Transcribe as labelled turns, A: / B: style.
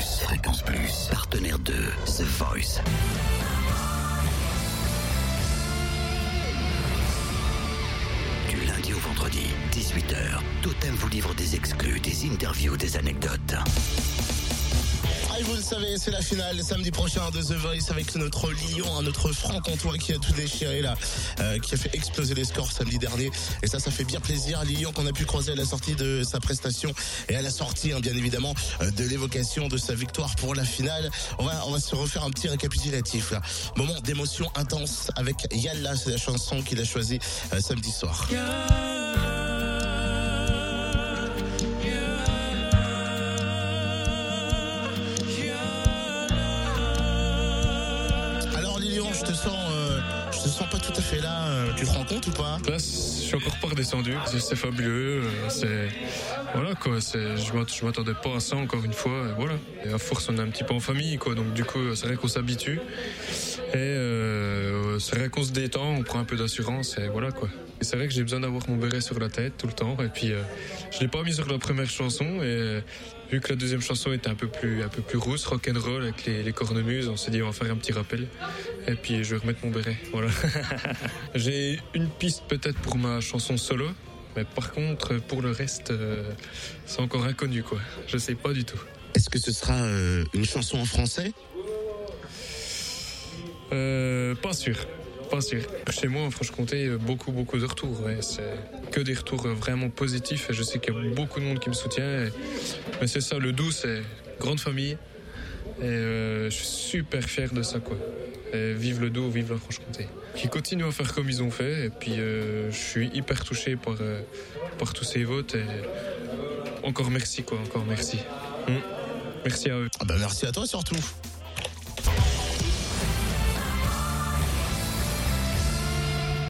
A: Fréquence Plus, partenaire de The Voice. Du lundi au vendredi, 18h, Totem vous livre des exclus, des interviews, des anecdotes.
B: Ah, vous le savez, c'est la finale samedi prochain de The Voice avec notre Lyon, notre franc-comtois qui a tout déchiré là, euh, qui a fait exploser les scores samedi dernier. Et ça, ça fait bien plaisir. Lyon qu'on a pu croiser à la sortie de sa prestation et à la sortie, hein, bien évidemment, euh, de l'évocation de sa victoire pour la finale. On va, on va se refaire un petit récapitulatif là. Moment d'émotion intense avec Yalla, c'est la chanson qu'il a choisie euh, samedi soir. Te sens pas tout à fait là. euh, tu te rends compte ou pas?
C: Là, je suis encore pas redescendu. C'est- fabuleux. euh, C'est voilà quoi. Je m'att- je m'attendais pas à ça encore une fois. Et voilà. À force, on est un petit peu en famille quoi. Donc du coup, c'est vrai qu'on s'habitue. Et euh, c'est vrai qu'on se détend, on prend un peu d'assurance et voilà quoi. C'est vrai que j'ai besoin d'avoir mon béret sur la tête tout le temps. Et puis, euh, je l'ai pas mis sur la première chanson. Euh, vu que la deuxième chanson était un peu plus, un peu plus rousse, rock and roll avec les, les cornemuses, on s'est dit on va faire un petit rappel. Et puis je vais remettre mon béret. Voilà. j'ai une piste peut-être pour ma chanson solo. Mais par contre, pour le reste, euh, c'est encore inconnu quoi. Je sais pas du tout.
B: Est-ce que ce sera euh, une chanson en français?
C: Euh, pas sûr. Pas sûr. Chez moi, en Franche-Comté, beaucoup, beaucoup de retours. C'est que des retours vraiment positifs. Et je sais qu'il y a beaucoup de monde qui me soutient. Mais c'est ça, le doux, c'est grande famille. Et euh, je suis super fier de ça, vive le doux, vive la Franche-Comté. Qui continuent à faire comme ils ont fait. Et puis, euh, je suis hyper touché par, euh, par tous ces votes. Encore merci, quoi. Encore merci. Mm. Merci à eux.
B: ah bah Merci à toi surtout.